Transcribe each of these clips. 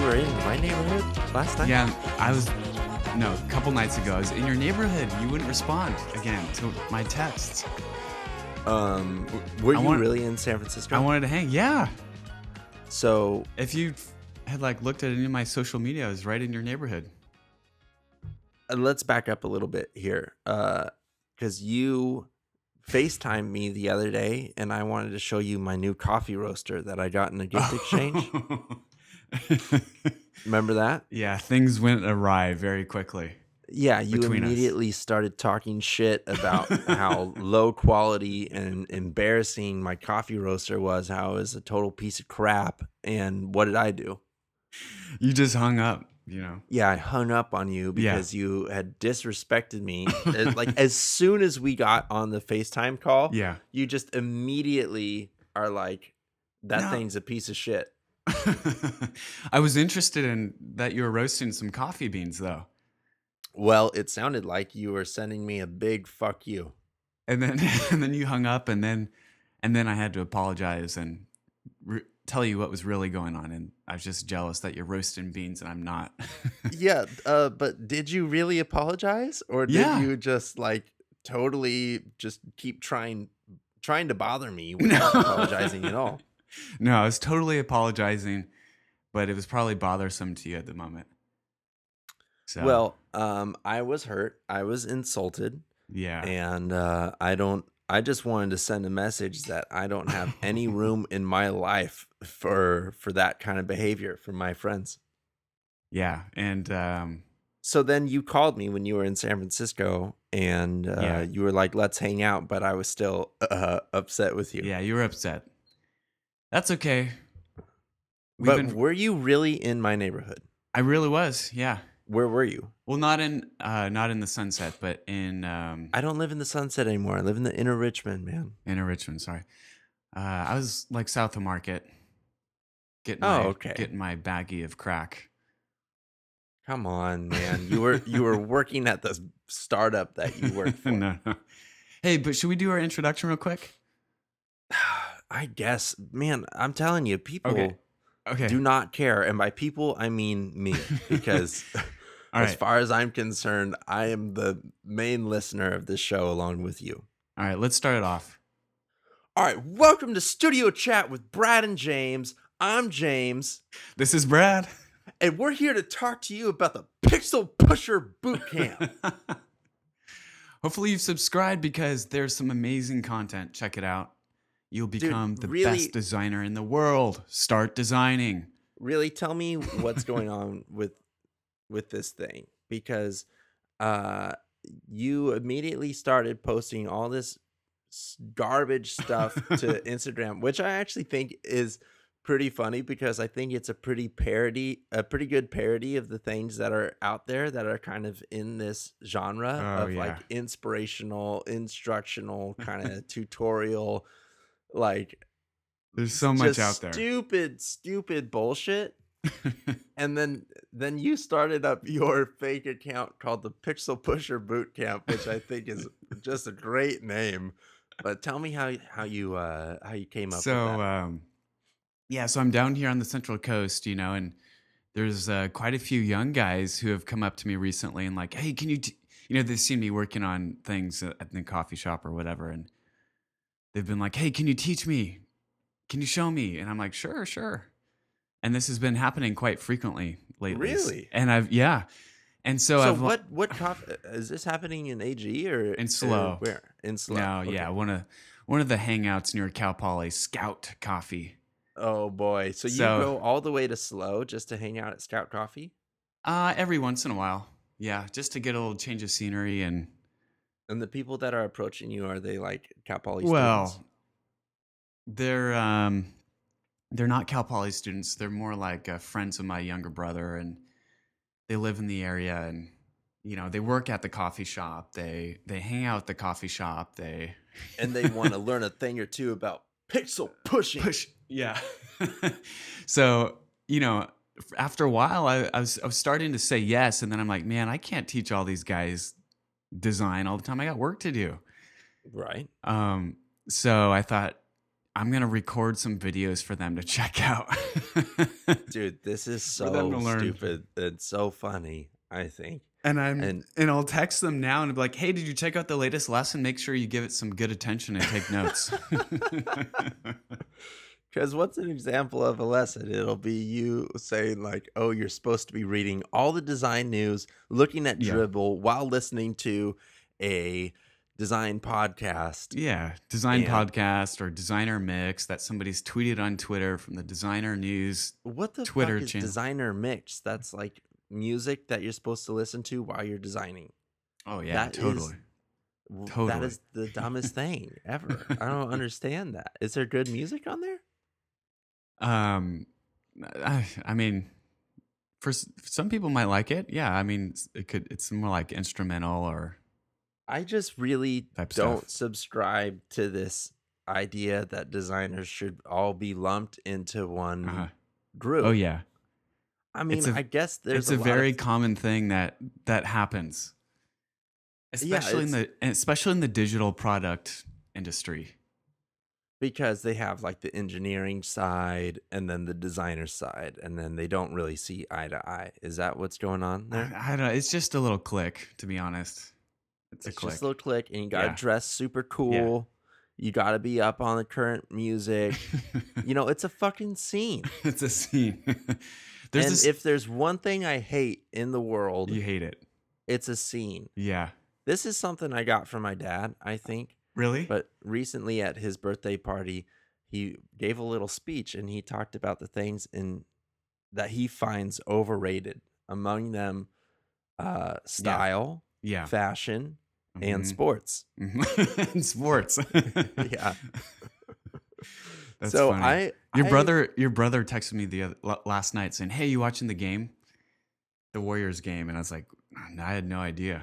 you were in my neighborhood last night. Yeah, I was. No, a couple nights ago, I was in your neighborhood. You wouldn't respond again to my texts. Um, were I you want- really in San Francisco? I wanted to hang. Yeah. so If you had like looked at any of my social media, I was right in your neighborhood. uh, let's back up a little bit here, because you FaceTimed me the other day, and I wanted to show you my new coffee roaster that I got in a gift exchange. Remember that? yeah, things went awry very quickly. Yeah, you Between us. immediately started talking shit about how low quality and embarrassing my coffee roaster was, how it was a total piece of crap. And what did I do? You just hung up, you know. Yeah, I hung up on you Yeah. because you had disrespected me. Like as soon as we got on the FaceTime call, Yeah. you just immediately are like, that No. thing's a piece of shit. I was interested in that you were roasting some coffee beans though. Well, it sounded like you were sending me a big fuck you. and then and then you hung up and then and then i had to apologize and re- tell you what was really going on and i was just jealous that you're roasting beans and i'm not yeah, uh, but did you really apologize, or did Yeah. you just like totally just keep trying trying to bother me without apologizing at all? no i was totally apologizing but it was probably bothersome to you at the moment so Well, um, I was hurt. I was insulted, yeah and uh, I don't. I just wanted to send a message that I don't have any room in my life for for that kind of behavior from my friends. yeah and um So then you called me when you were in San Francisco, and uh, Yeah. you were like, "Let's hang out," but I was still uh, upset with you. yeah you were upset that's okay We've but been- were you really in my neighborhood? i really was yeah Where were you? well not in uh not in the sunset but in um I don't live in the Sunset anymore. I live in the inner Richmond, man. Inner Richmond, sorry. Uh, I was like south of Market, getting Oh, my, okay. getting my baggie of crack. Come on, man. You were you were working at the startup that you worked for. no, no. Hey, but should we do our introduction real quick? I guess, man. I'm telling you, people Okay. Okay. do not care, and by people I mean me, because as right. far as I'm concerned, I am the main listener of this show along with you. All right. Let's start it off. All right, welcome to Studio Chat with Brad and James. I'm James, This is Brad. and we're here to talk to you about the Pixel Pusher Boot Camp. Hopefully you've subscribed because there's some amazing content. Check it out. You'll become the really- best designer in the world. Start designing. really tell me what's going on with with this thing because uh you immediately started posting all this garbage stuff to Instagram which I actually think is pretty funny because I think it's a pretty parody a pretty good parody of the things that are out there that are kind of in this genre Oh, of yeah. like inspirational instructional kind of tutorial like There's so much out there. Stupid, stupid bullshit. and then then you started up your fake account called the Pixel Pusher Boot Camp, which I think is just a great name. But tell me how how you uh how you came up so with that. um yeah so i'm down here on the central coast you know and there's uh, quite a few young guys who have come up to me recently and like hey can you t-? you know they've seen me working on things at the coffee shop or whatever and they've been like hey can you teach me can you show me and i'm like sure sure and this has been happening quite frequently lately Really? and i've yeah and so, so i've what what cof- is this happening in AG or In SLO. where in SLO? no Okay. yeah one of one of the hangouts near cal poly scout coffee Oh boy, so you So- go all the way to SLO just to hang out at Scout Coffee, Uh, every once in a while. Yeah, just to get a little change of scenery and and the people that are approaching you are they like Cal Poly well, students? they're um they're not Cal Poly students. They're more like uh, friends of my younger brother and they live in the area and you know, they work at the coffee shop. They they hang out at the coffee shop. They and they want to learn a thing or two about pixel pushing. push yeah. so, you know, after a while I, I was I was starting to say yes and then I'm like, man, I can't teach all these guys design all the time. I got work to do. Right. Um, so I thought I'm gonna record some videos for them to check out. Dude, this is so stupid. It's so funny, I think. And I'm And- and, I'll text them now and be like, "Hey, did you check out the latest lesson? Make sure you give it some good attention and take notes." Because what's an example of a lesson? It'll be you saying, like, oh, you're supposed to be reading all the design news, looking at Yeah. Dribbble while listening to a design podcast. yeah, design And- podcast or designer mix that somebody's tweeted on Twitter from the designer news. What the Twitter fuck is channel. designer mix? That's like music that you're supposed to listen to while you're designing. Oh yeah, That is- totally. That Totally. is the dumbest thing ever. I don't understand that. Is there good music on there? Um, I, I mean, for s- some people might like it. Yeah, I mean, it could. It's more like instrumental or I just really don't stuff. subscribe to this idea that designers should all be lumped into one uh group. oh yeah. I mean, a- I guess there's it's a, lot very of, common thing that that happens, Yeah, especially in the especially in the digital product industry. Because they have like the engineering side and then the designer side, and then they don't really see eye to eye. Is that what's going on there? I, I don't. It's just a little click, to be honest. It's, a it's click. just a little click, and you gotta Yeah. dress super cool. You gotta be up on the current music. you know, it's a fucking scene. it's a scene. There's and this. if there's one thing I hate in the world, you hate it, it's a scene. yeah. This is something I got from my dad, I think. Really? But recently at his birthday party, he gave a little speech and he talked about the things in that he finds overrated. Among them, uh, style, yeah. fashion, and Mhm. sports. Mhm. and sports. Yeah. That's so funny. I your I- brother, your brother texted me the other, la- last night saying, "Hey, you watching the game, the Warriors game?" And I was like, "I had no idea."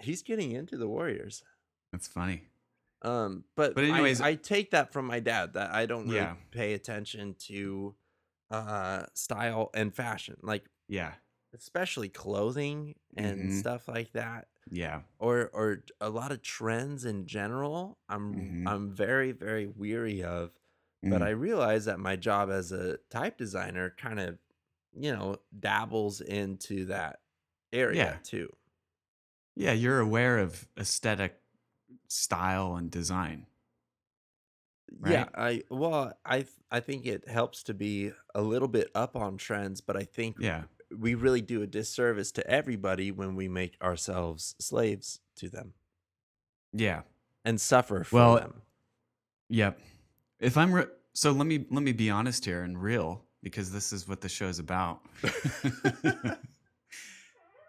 he's getting into the Warriors. That's funny. Um, but But anyways- I, I take that from my dad that I don't really Yeah. pay attention to uh style and fashion, like Yeah, especially clothing and Mhm. stuff like that. yeah, or or a lot of trends in general i'm Mhm. i'm very very weary of but Mm. i realize that my job as a type designer kind of you know dabbles into that area Yeah. too yeah. You're aware of aesthetic, style, and design. yeah i well i i think it helps to be a little bit up on trends but i think Yeah, we really do a disservice to everybody when we make ourselves slaves to them yeah, and suffer for Well, them yep. If I'm re- so, let me let me be honest here and real because this is what the show's about.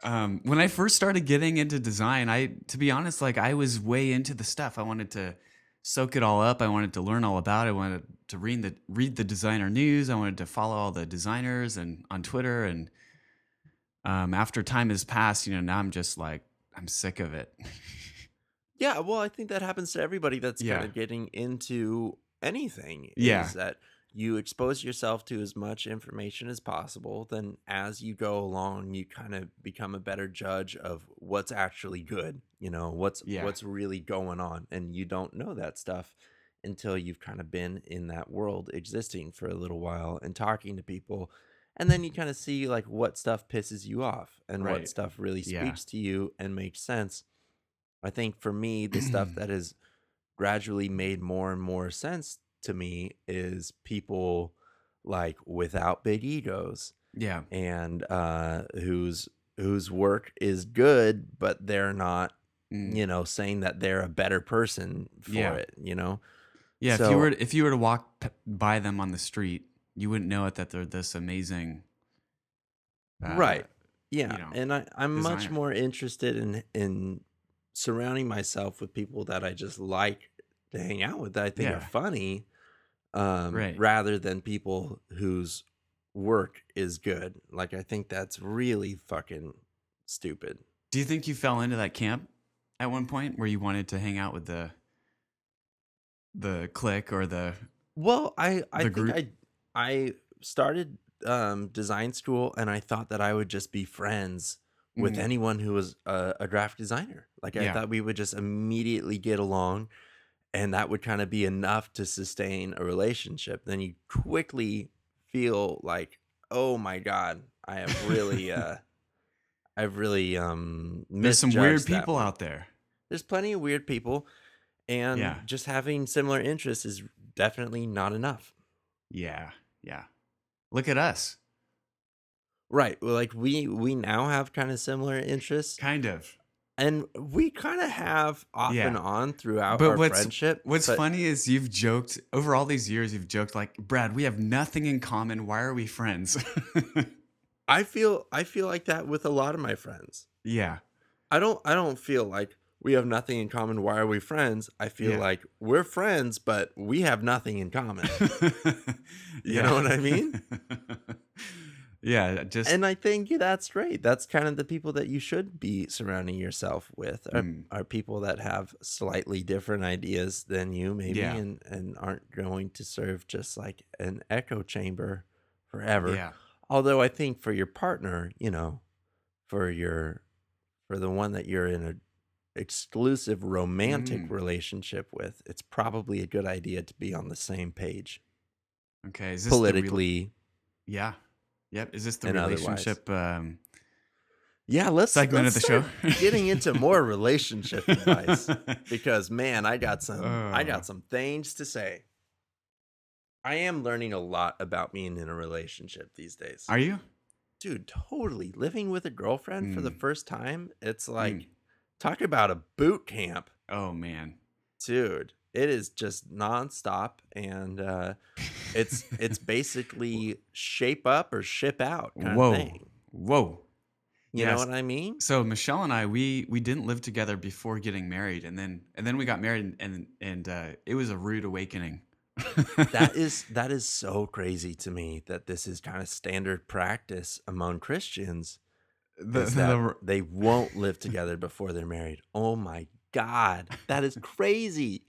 um, when I first started getting into design, I, to be honest, like I was way into the stuff. I wanted to soak it all up. I wanted to learn all about it. I wanted to read the read the designer news. I wanted to follow all the designers and on Twitter. And um, after time has passed, you know, now I'm just like I'm sick of it. Yeah, well, I think that happens to everybody that's kind of getting into anything. Yeah. Is that you expose yourself to as much information as possible. Then, as you go along, you kind of become a better judge of what's actually good. You know, what's Yeah. what's really going on, and you don't know that stuff until you've kind of been in that world existing for a little while and talking to people. And then you kind of see like what stuff pisses you off and Right. what stuff really Yeah. speaks to you and makes sense. I think for me, the stuff that has gradually made more and more sense to me is people like without big egos yeah, and uh, whose whose work is good, but they're not, Mm. you know, saying that they're a better person for Yeah. it. You know, yeah. if you were if you were to walk p- by them on the street, you wouldn't know it that they're this amazing. uh, right? Yeah, know, and I, I'm much more interested in in surrounding myself with people that I just like to hang out with that I think Yeah. are funny, um, Right. rather than people whose work is good. Like I think that's really fucking stupid. Do you think you fell into that camp at one point where you wanted to hang out with the the clique or the Well, I I think group- I I started um, design school and I thought that I would just be friends with Mhm. anyone who was a, a graphic designer. Like I Yeah. thought we would just immediately get along, and that would kind of be enough to sustain a relationship then you quickly feel like oh my god i have really uh i've really um There's some weird people one. out there. there's plenty of weird people and Yeah. just having similar interests is definitely not enough Yeah. Yeah. Look at us. right well, like we we now have kind of similar interests Kind of. And we kind of have off Yeah. and on throughout But our what's- friendship What's but funny is you've joked over all these years, you've joked like, Brad, we have nothing in common. Why are we friends? i feel i feel like that with a lot of my friends yeah. I don't I don't feel like we have nothing in common. Why are we friends? I feel Yeah. like we're friends, but we have nothing in common. You know what I mean? yeah. Just, and I think that's great. That's kind of the people that you should be surrounding yourself with are, Mm. are people that have slightly different ideas than you, maybe, Yeah. and, and aren't going to serve just like an echo chamber forever. yeah. Although I think for your partner, you know, for your for the one that you're in a exclusive romantic Mm. relationship with, it's probably a good idea to be on the same page Okay. Is this the rela- politically. yeah. Yep. Is this the relationship um, yeah, let's segment let's the show? getting into more relationship advice because man, I got some I Uh. got some things to say. I am learning a lot about being in a relationship these days. Are you? Dude, totally. Living with a girlfriend for the Mm. first time, it's like Mm. talk about a boot camp. Oh, man. dude it is just nonstop and uh it's it's basically shape up or ship out kind Whoa. of thing Whoa. you know what i mean So Michelle and I, we we didn't live together before getting married, and then and then we got married, and and, and uh, it was a rude awakening. that is that is so crazy to me that this is kind of standard practice among christians the, the- they won't live together before they're married oh my god that is crazy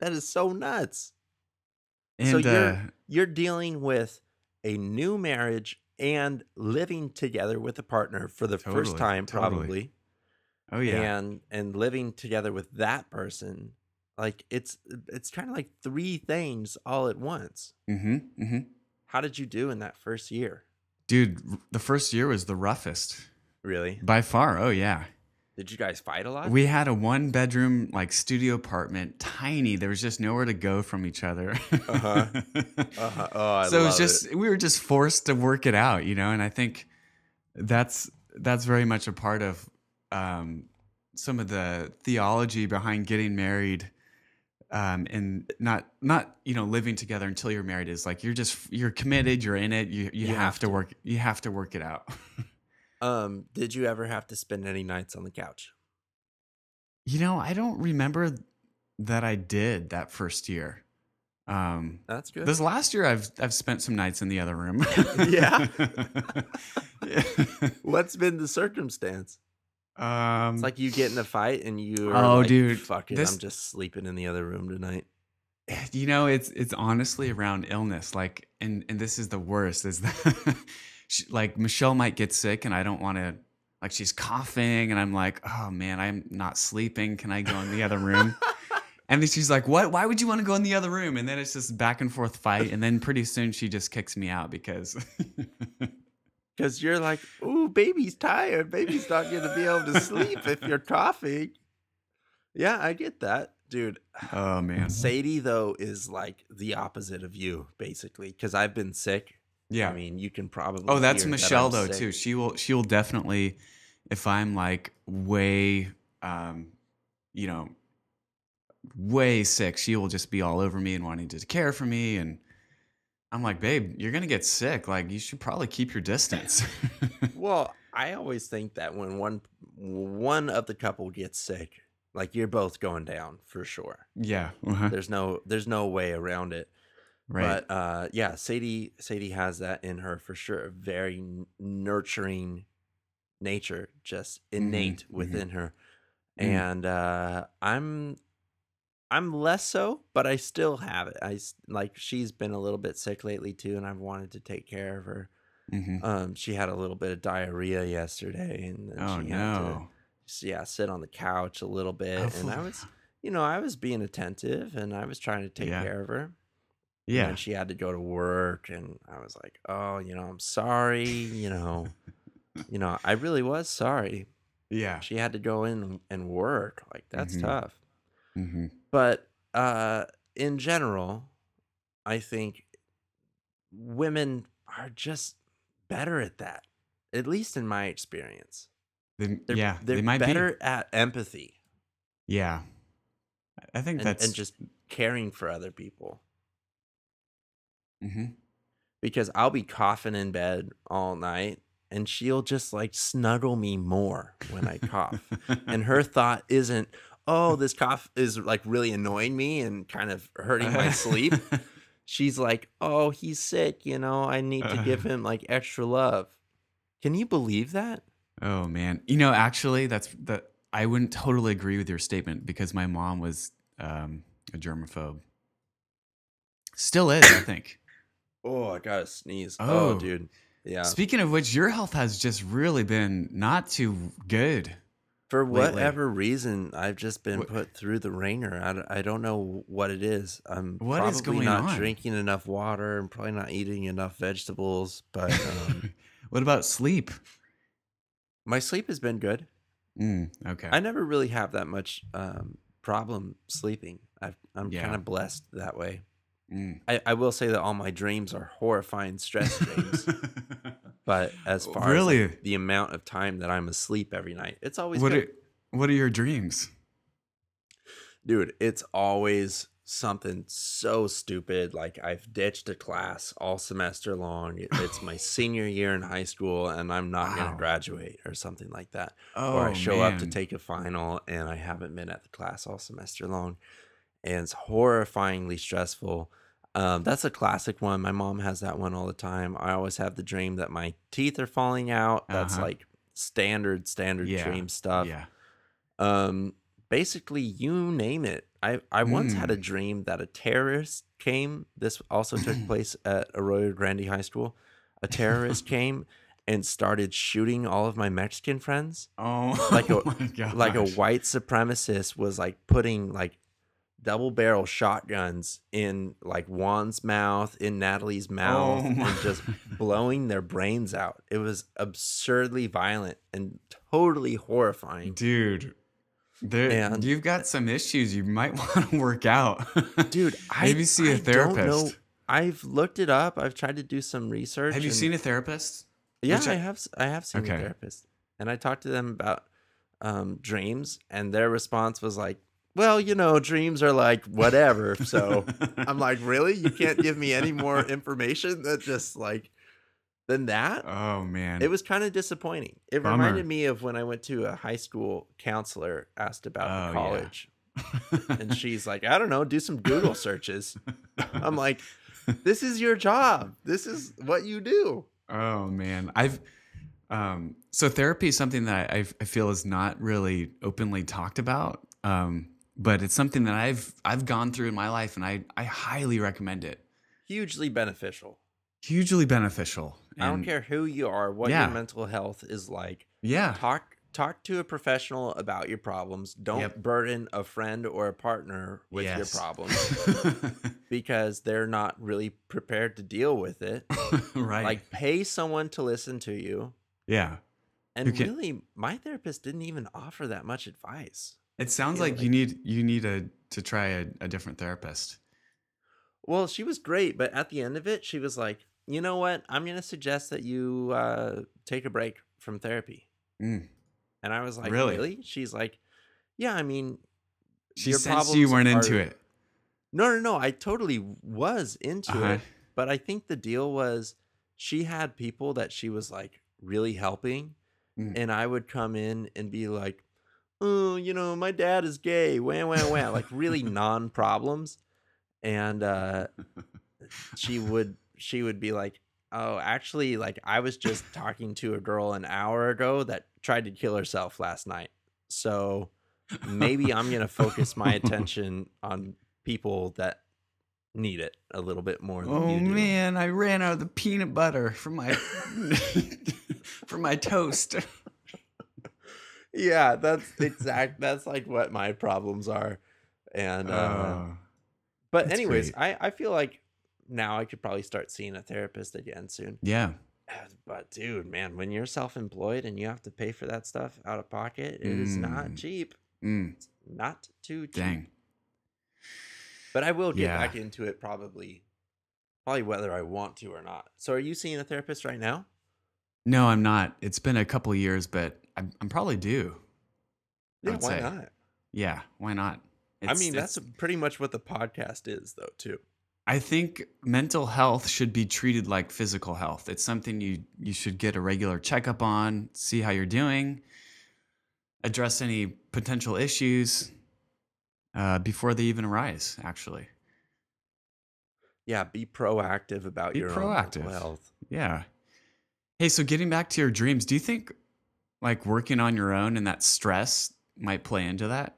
that is so nuts and so you're uh, you're dealing with a new marriage and living together with a partner for the first Totally, time totally. probably oh yeah, and and living together with that person like it's it's kind of like three things all at once mm-hmm, mm-hmm. how did you do in that first year dude, the first year was the roughest really by far. Oh yeah, did you guys fight a lot we had a one bedroom like studio apartment, tiny. There was just nowhere to go from each other. Uh-huh. uh-huh. oh I so it was just we were just forced to work it out, you know. And I think that's that's very much a part of um, some of the theology behind getting married, um, and not not you know living together until you're married is like you're just you're committed, you're in it, you you, You have, to. work you have to work it out. um did you ever have to spend any nights on the couch you know, I don't remember that I did that first year. Um, that's good This last year, I've I've spent some nights in the other room. Yeah? Yeah. what's been the circumstance um, It's like you get in a fight and you Oh, like, dude, fuck it, this- I'm just sleeping in the other room tonight. you know, it's it's honestly around illness. Like, and and this is the worst. Is that she, like Michelle might get sick, and I don't want to. Like she's coughing, and I'm like, oh man, I'm not sleeping. Can I go in the other room? And then she's like, "What? Why would you want to go in the other room?" And then it's just back and forth fight. And then pretty soon she just kicks me out because Because you're like, ooh, baby's tired. Baby's not going to be able to sleep if you're coughing. Yeah, I get that. Dude, oh man, Sadie, though, is like the opposite of you, basically. Because I've been sick. Yeah. I mean, you can probably. Oh, that's that Michelle I'm though sick. too. She will she will definitely if I'm like way um you know way sick, she will just be all over me and wanting to care for me and I'm like, "Babe, you're going to get sick. Like you should probably keep your distance." Well, I always think that when one one of the couple gets sick, like you're both going down for sure. yeah. uh-huh. There's no there's no way around it. Right. But uh, yeah, Sadie Sadie has that in her for sure. A very nurturing nature, just innate mhm. within her. Mm. And uh, I'm I'm less so, but I still have it. I like she's been a little bit sick lately too, and I've wanted to take care of her. Mhm. Um, she had a little bit of diarrhea yesterday, and then Oh she had to no. s- yeah sit on the couch a little bit, Oh, and I was you know, I was being attentive and I was trying to take Yeah. care of her. Yeah. And she had to go to work and I was like, "Oh, you know, I'm sorry, you know, you know, I really was sorry. Yeah. She had to go in and work. Like that's Mhm. tough." hmm But uh in general, I think women are just better at that. At least in my experience. They, They're yeah. they're they might better be. at empathy Yeah. I think and, that's. and just caring for other people. Hmm because I'll be coughing in bed all night and she'll just like snuggle me more when I cough. and her thought isn't, oh, this cough is like really annoying me and kind of hurting my sleep. She's like, oh, he's sick, you know, I need to give him like extra love. Can you believe that? Oh man, you know, actually, that's that. I wouldn't totally agree with your statement because my mom was um, a germaphobe. Still is, I think. Oh, I gotta sneeze. Oh, Oh. dude. Yeah. Speaking of which, your health has just really been not too good. For lately. whatever reason, I've just been What- put through the ringer. I, I don't know what it is. I'm What probably is going not on? drinking enough water. I'm probably not eating enough vegetables. But um, what about sleep? my sleep has been good. Mm, okay. I never really have that much um, problem sleeping. I've, I'm Yeah. kind of blessed that way. Mm. I, I will say that all my dreams are horrifying stress dreams. but as far as Really? like, the amount of time that I'm asleep every night, it's always what good. are what are your dreams? Dude, it's always something so stupid. Like I've ditched a class all semester long. It- It's my senior year in high school and I'm not going to graduate or something like that. Oh, or I show up to take a final and I haven't been at the class all semester long. And it's horrifyingly stressful. Um, that's a classic one. My mom has that one all the time. I always have the dream that my teeth are falling out. That's Uh-huh. like standard, standard Yeah. dream stuff Yeah. um basically you name it i i once had a Mm. dream that a terrorist came this also took place at arroyo grande high school a terrorist came and started shooting all of my mexican friends Oh, Like a- oh like a white supremacist was like putting like double barrel shotguns in like juan's mouth in natalie's mouth Oh and just blowing their brains out it was absurdly violent and totally horrifying dude. There, And- you've got some issues you might want to work out, dude I, Maybe see a I don't know. therapist. i've looked it up i've tried to do some research Have you and- seen a therapist? yeah which I- have I have seen Okay. a therapist and i talked to them about um, dreams and their response was like well you know dreams are like whatever so i'm like really you can't give me any more information that just like than that oh man, it was kind of disappointing it Bummer. reminded me of when i went to a high school counselor asked about Oh, the yeah. college and she's like, I don't know, do some Google searches. I'm like, this is your job. This is what you do. Oh man, I've um, so therapy is something that I, I feel is not really openly talked about, um, but it's something that I've I've gone through in my life, and I I highly recommend it. Hugely beneficial. Hugely beneficial. I don't care who you are, what Yeah. your mental health is like. Yeah, Talk talk to a professional about your problems. Don't Yep. burden a friend or a partner with your problems because they're not really prepared to deal with it. right. Like pay someone to listen to you. yeah. And can- really, my therapist didn't even offer that much advice. It sounds feel like, like- you need you need a to try a, a different therapist. Well, she was great, but at the end of it, she was like, "You know what? I'm going to suggest that you uh, take a break from therapy." Mm. And I was like, Really? "Really?" She's like, "Yeah, I mean, She sensed you weren't into it. No, no, no. I totally was into Uh-huh. it, but I think the deal was she had people that she was like really helping, Mm. and I would come in and be like, "Oh, you know, my dad is gay." Wah wah wah, like really non problems, and uh, she would she would be like, "Oh, actually, like I was just talking to a girl an hour ago that tried to kill herself last night, so." maybe I'm gonna focus my attention on people that need it a little bit more than Oh man, I ran out of the peanut butter for my for my toast. Yeah, that's exact. That's like what my problems are. And uh, Oh, but anyways, great. I I feel like now I could probably start seeing a therapist again soon. yeah. Uh, But dude, man, when you're self-employed and you have to pay for that stuff out of pocket, it is not Mm, cheap. mm, Not too cheap. dang. But I will get Yeah. back into it probably probably whether I want to or not. So are you seeing a therapist right now? No, I'm not. It's been a couple years, but I'm, I'm probably due. Yeah, why say. not? Yeah, why not? I mean, that's pretty much what the podcast is though, too. I think mental health should be treated like physical health. It's something you you should get a regular checkup on, see how you're doing, address any potential issues uh, before they even arise. Actually, Yeah, be proactive about Be your proactive. health. yeah. Hey, so getting back to your dreams, do you think like working on your own and that stress might play into that?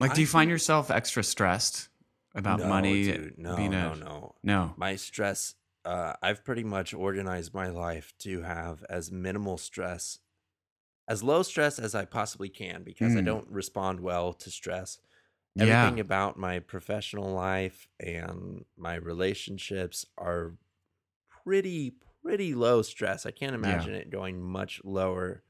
Like, do you find yourself extra stressed about no, money? dude. No, being no, a- no. No. My stress, uh, I've pretty much organized my life to have as minimal stress, as low stress as I possibly can because I Mm. don't respond well to stress. Yeah. Everything about my professional life and my relationships are pretty, pretty low stress. I can't imagine it going much lower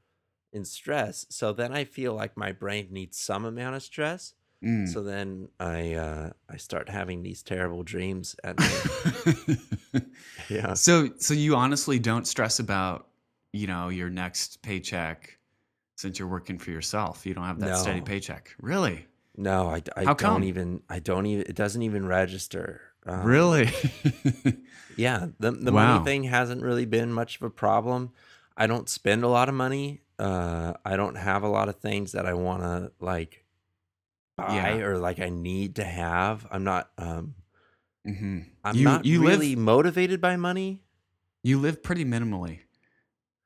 in stress. So then I feel like my brain needs some amount of stress. Mm. So then I uh, I start having these terrible dreams at night. yeah. So so you honestly don't stress about, you know, your next paycheck since you're working for yourself. You don't have that steady paycheck. Really? No, I, I How don't come? even I don't even it doesn't even register. Um, really? Yeah, the the Wow. money thing hasn't really been much of a problem. I don't spend a lot of money. Uh, I don't have a lot of things that I want to like buy Yeah. or like I need to have. I'm not um hmm I'm You not you really live motivated by money. you live pretty minimally,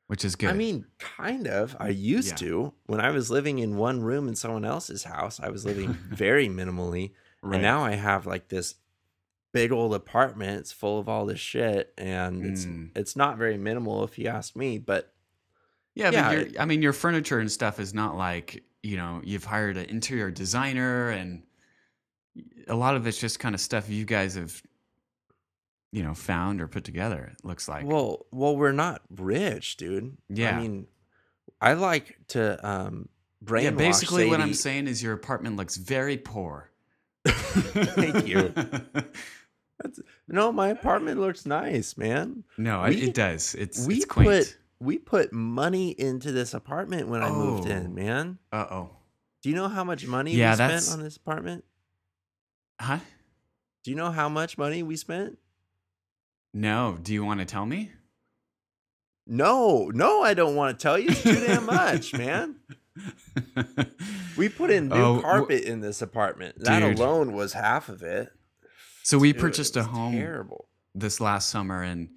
which is good. I mean, kind of. I used Yeah. to. When I was living in one room in someone else's house, I was living very minimally. right. And now I have like this big old apartment. It's full of all this shit. And it's Mm. it's not very minimal if you ask me, but yeah, yeah, but your I mean your furniture and stuff is not like, you know, you've hired an interior designer and a lot of it's just kind of stuff you guys have you know, found or put together, it looks like. well, well, we're not rich, dude. Yeah. I mean, I like to um brainwash yeah, basically what I'm saying is your apartment looks very poor. Thank you. That's, no, my apartment looks nice, man. no, We- it does. It's we it's quaint. put we put money into this apartment when I moved Oh. in, man. Uh oh. Do you know how much money Yeah, we spent that's- on this apartment? Huh? Do you know how much money we spent? No. Do you want to tell me? No, no, I don't want to tell you. It's too damn much, man. We put in new Oh, carpet in this apartment. That Dude. alone was half of it. So we Dude, purchased a home Terrible. this last summer and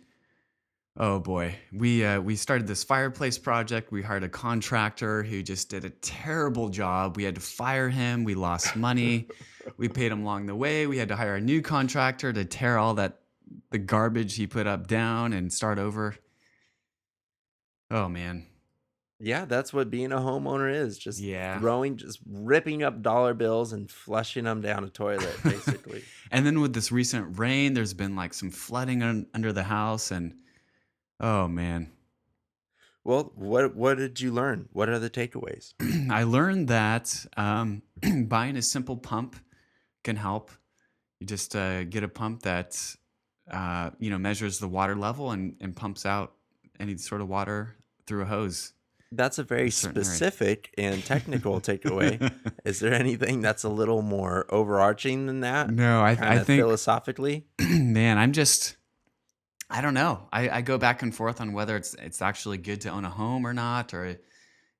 oh boy. We uh, we started this fireplace project. We hired a contractor who just did a terrible job. We had to fire him. We lost money. We paid him along the way. We had to hire a new contractor to tear all that the garbage he put up down and start over. Oh man Yeah, that's what being a homeowner is. Just Yeah. throwing, just ripping up dollar bills and flushing them down a toilet, basically. and then with this recent rain there's been like some flooding un- under the house and oh man well, what what did you learn? What are the takeaways? I learned that um, buying a simple pump can help. You just uh, get a pump that uh, you know measures the water level and, and pumps out any sort of water through a hose. That's a very certain area. specific and technical takeaway. Is there anything that's a little more overarching than that? no, I, I think philosophically. man, I'm just I don't know. I, I go back and forth on whether it's it's actually good to own a home or not, or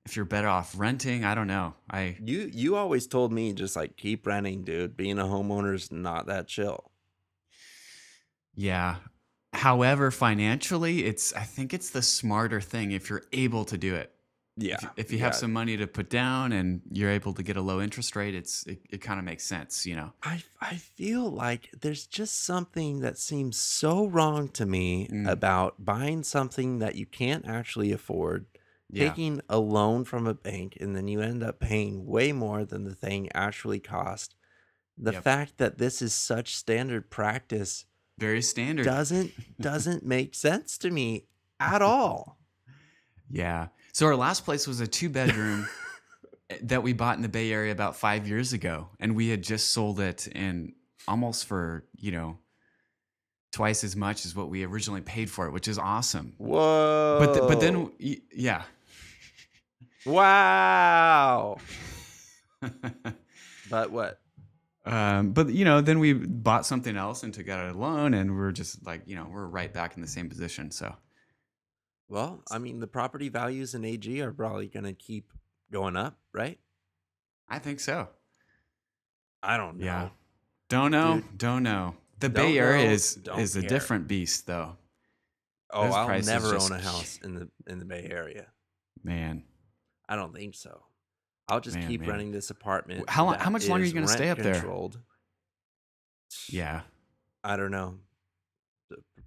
if you're better off renting. I don't know. I You you always told me just like keep renting, dude. Being a homeowner's not that chill. Yeah. However, financially, it's I think it's the smarter thing if you're able to do it. Yeah. If, if you have some money to put down and you're able to get a low interest rate, it's it, it kind of makes sense, you know. I I feel like there's just something that seems so wrong to me Mm. about buying something that you can't actually afford, Yeah. taking a loan from a bank, and then you end up paying way more than the thing actually cost. The Yep. fact that this is such standard practice Very standard. doesn't doesn't make sense to me at all. Yeah. So our last place was a two bedroom that we bought in the Bay Area about five years ago, and we had just sold it in almost for you know twice as much as what we originally paid for it, which is awesome. Whoa! But th- but then yeah. wow. But what? um, but you know, then we bought something else and took out a loan, and we're just like you know we're right back in the same position. So Well, I mean, the property values in AG are probably going to keep going up, right? I think so. I don't know. Yeah. Don't know. Dude. Don't know. The Don't Bay Area is is a different beast, though. Oh, Those I'll never just- own a house in the in the Bay Area. Man, I don't think so. I'll just Man, keep man. renting this apartment. How lo- how much longer are you gonna stay rent up there? yeah. I don't know.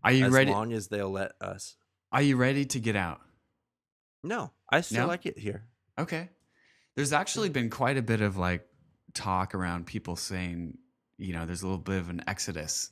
Are you as ready? As long as they'll let us. Are you ready to get out? No, I still No? like it here. Okay. There's actually been quite a bit of like talk around people saying, you know, there's a little bit of an exodus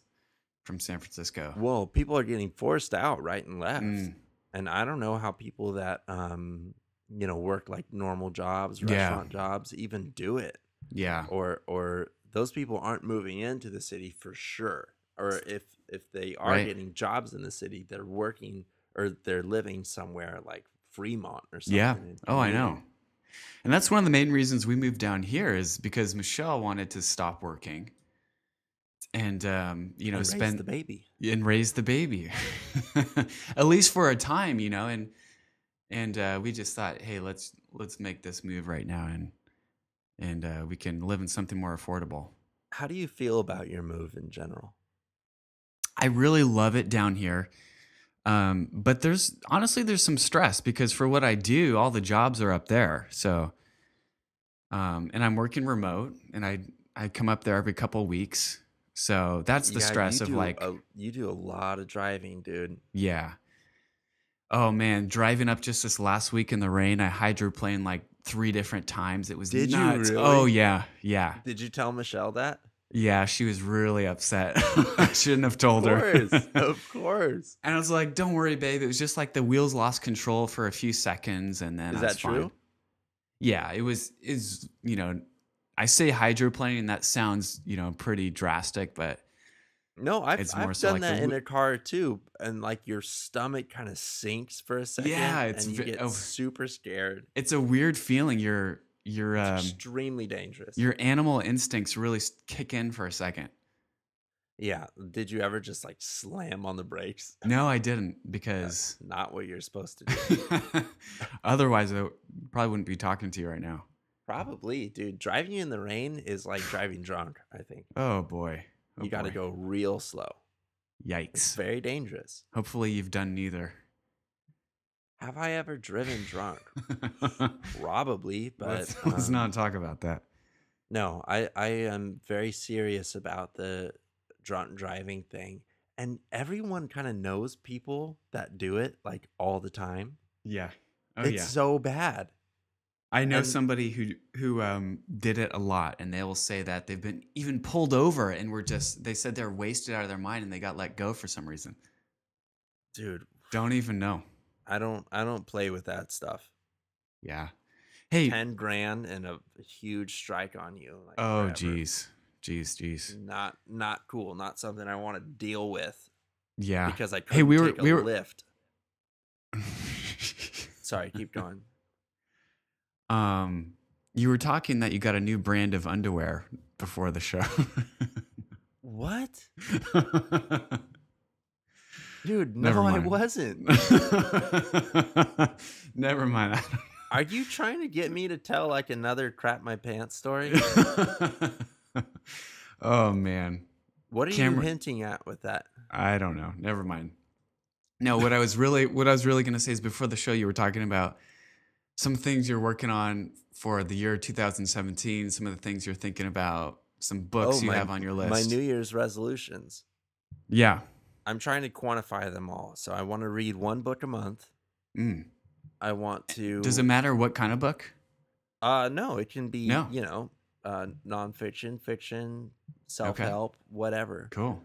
from San Francisco. Well, people are getting forced out right and left, Mm, and I don't know how people that um you know work like normal jobs, Yeah. restaurant jobs, even do it. yeah. or or those people aren't moving into the city for sure or if if they are Right. getting jobs in the city they're working or they're living somewhere like fremont or something Yeah. Oh, I know. And that's one of the main reasons we moved down here is because Michelle wanted to stop working and um, you know, And raise spend the baby. and raise the baby. At least for a time you know and and uh, we just thought hey let's let's make this move right now and and uh, we can live in something more affordable. How do you feel about your move in general? I really love it down here um, but there's honestly there's some stress because for what i do all the jobs are up there. So um, and i'm working remote and i i come up there every couple weeks. So that's the Yeah, stress of like a, you do a lot of driving dude. Yeah. Oh man, driving up just this last week in the rain, I hydroplaned like three different times. It was Did you really? Oh yeah, yeah, did you tell michelle that yeah. She was really upset. I shouldn't have told of her. course of course and I was like, "Don't worry, babe. It was just like the wheels lost control for a few seconds, and then is that true fine." Yeah, it was. Is you know, I say hydroplaning. That sounds you know pretty drastic, but no i've, It's I've so done like the that in a car too and like your stomach kind of sinks for a second Yeah, it's and you get oh. super scared it's a weird feeling. Your your It's um, extremely dangerous. your animal instincts really kick in for a second. yeah. Did you ever just like slam on the brakes? No, I didn't That's because not what you're supposed to do. otherwise I probably wouldn't be talking to you right now. Probably, dude. Driving in the rain is like driving drunk. I think Oh boy. Oh, you got to go real slow. It's Yikes. very dangerous. Hopefully you've done neither. Have I ever driven drunk? Probably, but let's, let's um, not talk about that. No, I I am very serious about the drunk driving thing, and everyone kind of knows people that do it like all the time. Yeah. Oh it's yeah. so bad. I know and- somebody who who um did it a lot and they will say that they've been even pulled over and were just they said they're wasted out of their mind and they got let go for some reason. Dude, Don't even know. I don't I don't play with that stuff. Yeah. Hey. 10 grand and a huge strike on you. Like oh forever. jeez. Jeez, jeez. Not not cool. Not something I want to deal with Yeah. because I couldn't we were- we were- lift. Sorry, keep going. um you were talking that you got a new brand of underwear before the show. What? Dude, Never no, I mind. wasn't. Never mind. Are you trying to get me to tell like another crap my pants story? oh man. What are you hinting at with that? I don't know. Never mind. No, what I was really what I was really going to say is before the show you were talking about some things you're working on for the year 2017, some of the things you're thinking about, some books oh, you Oh, my- have on your list. My New Year's resolutions. yeah. I'm trying to quantify them all. So I want to read one book a month. Mm. I want to. Does it matter what kind of book? Uh, no, it can be. No. You know, uh, nonfiction, fiction, self help, whatever. Cool.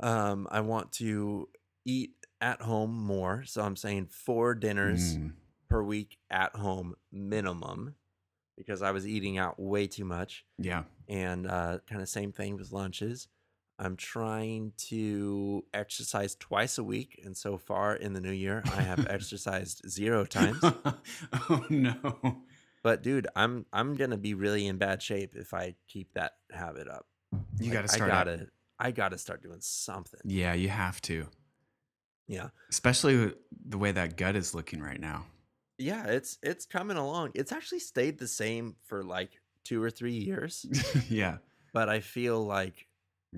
Um, I want to eat at home more, so I'm saying four dinners Mm, per week at home minimum, because I was eating out way too much. yeah. and uh, kind of same thing with lunches. I'm trying to exercise twice a week, and so far in the new year, I have exercised zero times. oh no. But dude, I'm I'm gonna be really in bad shape if I keep that habit up. You Like, got to start. I gotta I gotta start doing something. Yeah, you have to. Yeah, Especially the way that gut is looking right now. yeah. It's it's coming along. It's actually stayed the same for like two or three years, yeah. but I feel like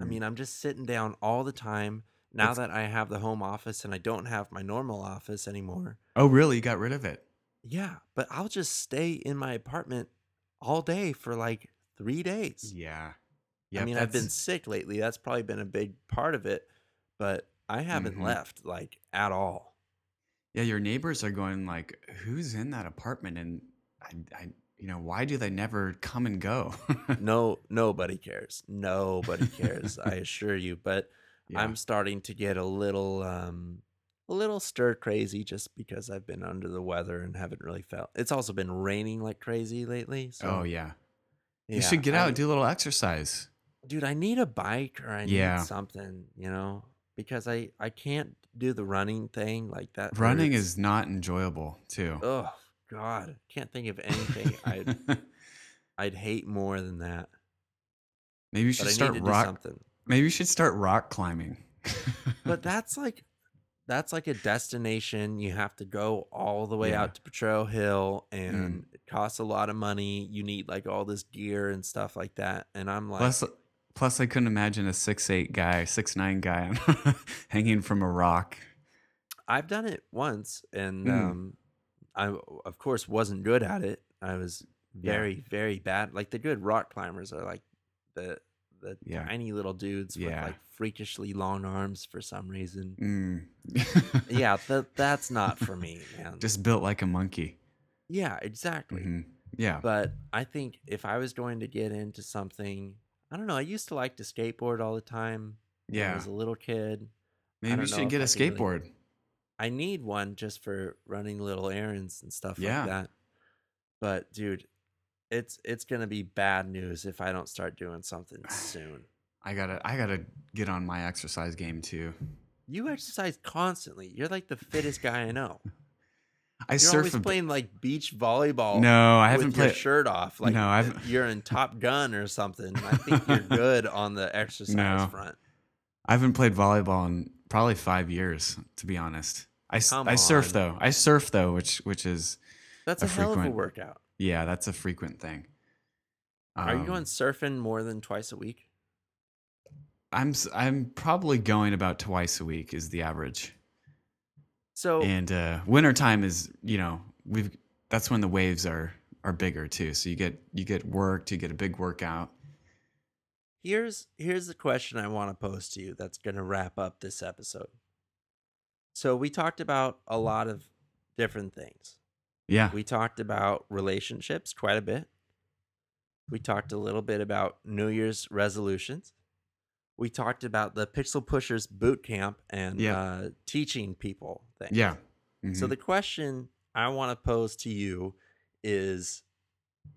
I Mm. mean, I'm just sitting down all the time now It's- that I have the home office and I don't have my normal office anymore. Oh, really? You got rid of it? Yeah, but I'll just stay in my apartment all day for like three days. Yeah. I Yep, mean, I've been sick lately. That's probably been a big part of it, but I haven't Mhm. left like at all. Yeah, your neighbors are going like, "Who's in that apartment?" And I, I, you know, why do they never come and go? No, nobody cares. Nobody cares. I assure you. But Yeah. I'm starting to get a little, um, a little stir crazy just because I've been under the weather and haven't really felt. It's also been raining like crazy lately. So oh yeah. You should get out I- and do a little exercise. dude i need a bike or i need Yeah. something you know because i i can't do the running thing like that Running hurts. is not enjoyable too. oh god can't think of anything i'd i'd hate more than that maybe you should i start need to do rock. something Maybe you should start rock climbing. but that's like that's like a destination you have to go all the way Yeah. Mm. out to Potrero Hill and it costs a lot of money you need like all this gear and stuff like that and i'm like plus, plus, I couldn't imagine a six eight guy, six nine guy hanging from a rock. I've done it once, and Mm. um, I of course wasn't good at it. I was Yeah. very, very bad. Like the good rock climbers are like the the Yeah. tiny little dudes with like freakishly long arms for some reason. Mm. yeah, that that's not for me, man. just built like a monkey. yeah, exactly. Mhm. Yeah. But I think if I was going to get into something, I don't know. I used to like to skateboard all the time. when I Yeah. was a little kid. Maybe you should get a I can really- skateboard. I need one just for running little errands and stuff Yeah. like that. But dude, it's it's gonna be bad news if I don't start doing something soon. I gotta I gotta get on my exercise game too. You exercise constantly. You're like the fittest guy I know. I You're surf always a playing like beach volleyball. No, I haven't your played. shirt off. Like No, uh, I've- you're in Top Gun or something. I think you're good on the exercise No. front. I haven't played volleyball in probably five years, to be honest. I, Come I surf on. though. I surf though, which which is That's A a, hell of a workout. yeah, that's a frequent thing. Are you Um, going surfing more than twice a week? I'm I'm probably going about twice a week is the average. So And uh, wintertime is you know we've that's when the waves are are bigger too. So you get you get worked, you get a big workout. Here's here's the question I want to pose to you that's going to wrap up this episode. So we talked about a lot of different things. Yeah, We talked about relationships quite a bit. We talked a little bit about New Year's resolutions. We talked about the Pixel Pushers boot camp and Yeah. uh, teaching people things. yeah. So Mhm. the question I want to pose to you is,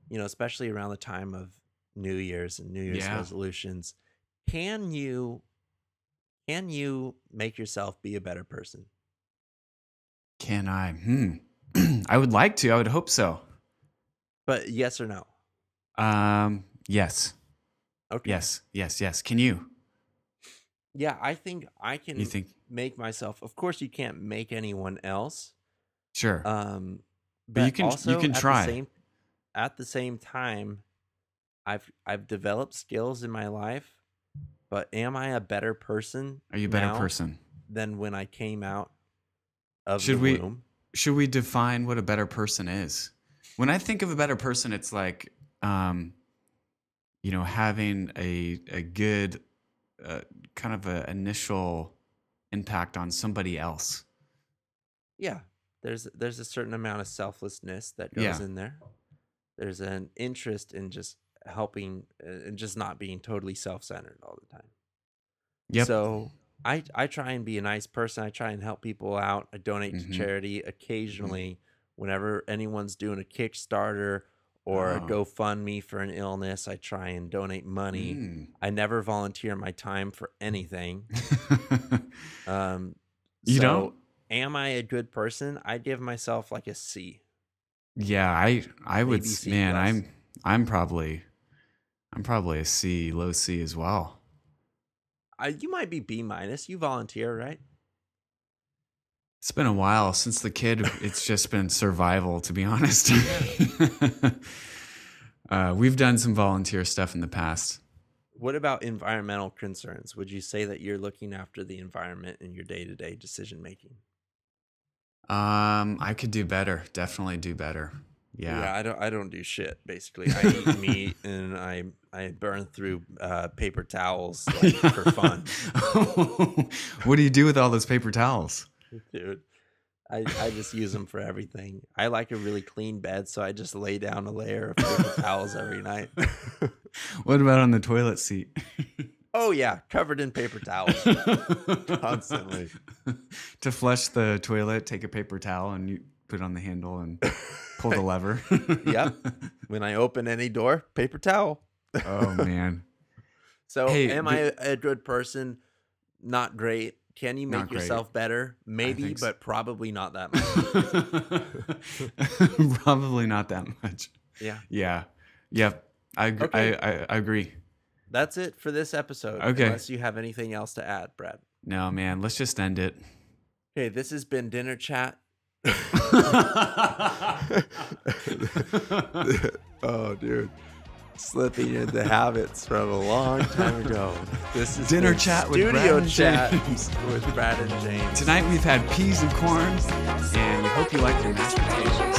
you know, especially around the time of New Year's and New Year's Yeah. resolutions, can you can you make yourself be a better person? can I? Hmm. I would like to. I would hope so. But yes or no? Um. Yes. Okay. Yes. Yes. Yes. Can you? Yeah, I think I can You think? make myself. Of course, you can't make anyone else. Sure. Um, But you can- you can at the try. same- at the same time, I've I've developed skills in my life, but am I a better person? Are you a better person? than when I came out of Should the we- womb? Should we define what a better person is? When I think of a better person, it's like, um, you know, having a a good, uh, kind of a initial impact on somebody else. Yeah, there's there's a certain amount of selflessness that goes Yeah. in there. There's an interest in just helping uh, and just not being totally self-centered all the time. Yep. So I I try and be a nice person. I try and help people out. I donate Mhm. to charity occasionally whenever anyone's doing a Kickstarter or a Oh. GoFundMe for an illness. I try and donate money. Mm. I never volunteer my time for anything. Um, You so don't? Am I a good person? I give myself like a C. yeah, I I would Maybe s- C man, plus. I'm I'm probably I'm probably a C, low C as well. I, you might be B minus. You volunteer, right? It's been a while since the kid. It's just been survival, to be honest. uh, we've done some volunteer stuff in the past. What about environmental concerns? Would you say that you're looking after the environment in your day to day decision making? Um, I could do better. Definitely do better. Yeah. I don't. I don't do shit. Basically, I eat meat and I I burn through uh, paper towels like, for fun, what do you do with all those paper towels? dude. I, I just use them for everything. I like a really clean bed, so I just lay down a layer of paper towels every night. What about on the toilet seat? oh yeah, covered in paper towels. Constantly. to flush the toilet, take a paper towel and you put it on the handle and pull the lever. Yep. When I open any door, paper towel. oh man. So, Hey, am the- I a, a good person? Not great. Can you make yourself better? Maybe, so. but probably not that much. Probably not that much. yeah. Yeah. Yep. I, Okay. I, I I agree. That's it for this episode. Okay. Unless you have anything else to add, Brad. No, man. Let's just end it. Okay, this has been Dinner Chat. oh, dude. Slipping into habits from a long time ago. This is Dinner chat with studio Brad and chat James. with Brad and James. Tonight we've had peas and corn, and we hope you like your mashed potatoes.